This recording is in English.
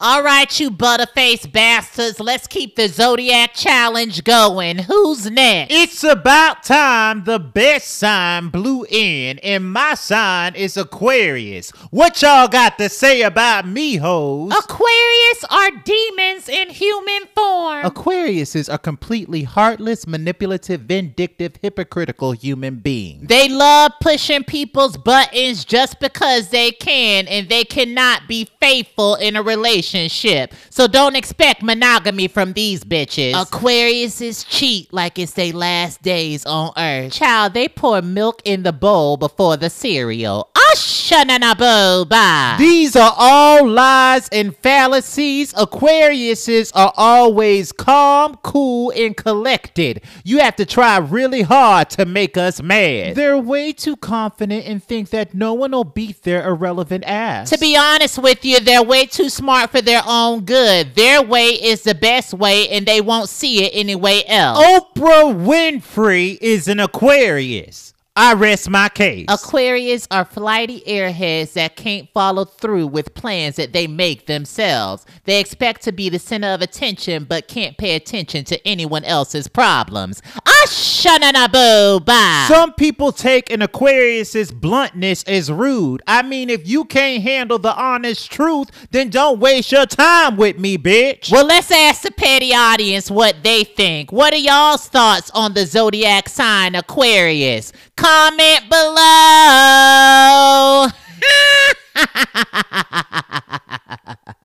All right, you butterface bastards, let's keep the Zodiac Challenge going. Who's next? It's about time the best sign blew in, and my sign is Aquarius. What y'all got to say about me, hoes? Aquarius are demons in human form. Aquariuses are completely heartless, manipulative, vindictive, hypocritical human beings. They love pushing people's buttons just because they can, and they cannot be faithful in a relationship relationship. So don't expect monogamy from these bitches. Aquarius is cheat like it's their last days on Earth. Child, they pour milk in the bowl before the cereal. These are all lies and fallacies. Aquariuses are always calm, cool, and collected. You have to try really hard to make us mad. They're way too confident and think that no one will beat their irrelevant ass. To be honest with you, they're way too smart for their own good. Their way is the best way, and they won't see it anyway else. Oprah Winfrey is an Aquarius. I rest my case. Aquarius are flighty airheads that can't follow through with plans that they make themselves. They expect to be the center of attention but can't pay attention to anyone else's problems. Some people take an Aquarius's bluntness as rude. I mean, if you can't handle the honest truth, then don't waste your time with me, bitch. Well, let's ask the petty audience what they think. What are y'all's thoughts on the zodiac sign Aquarius? comment below.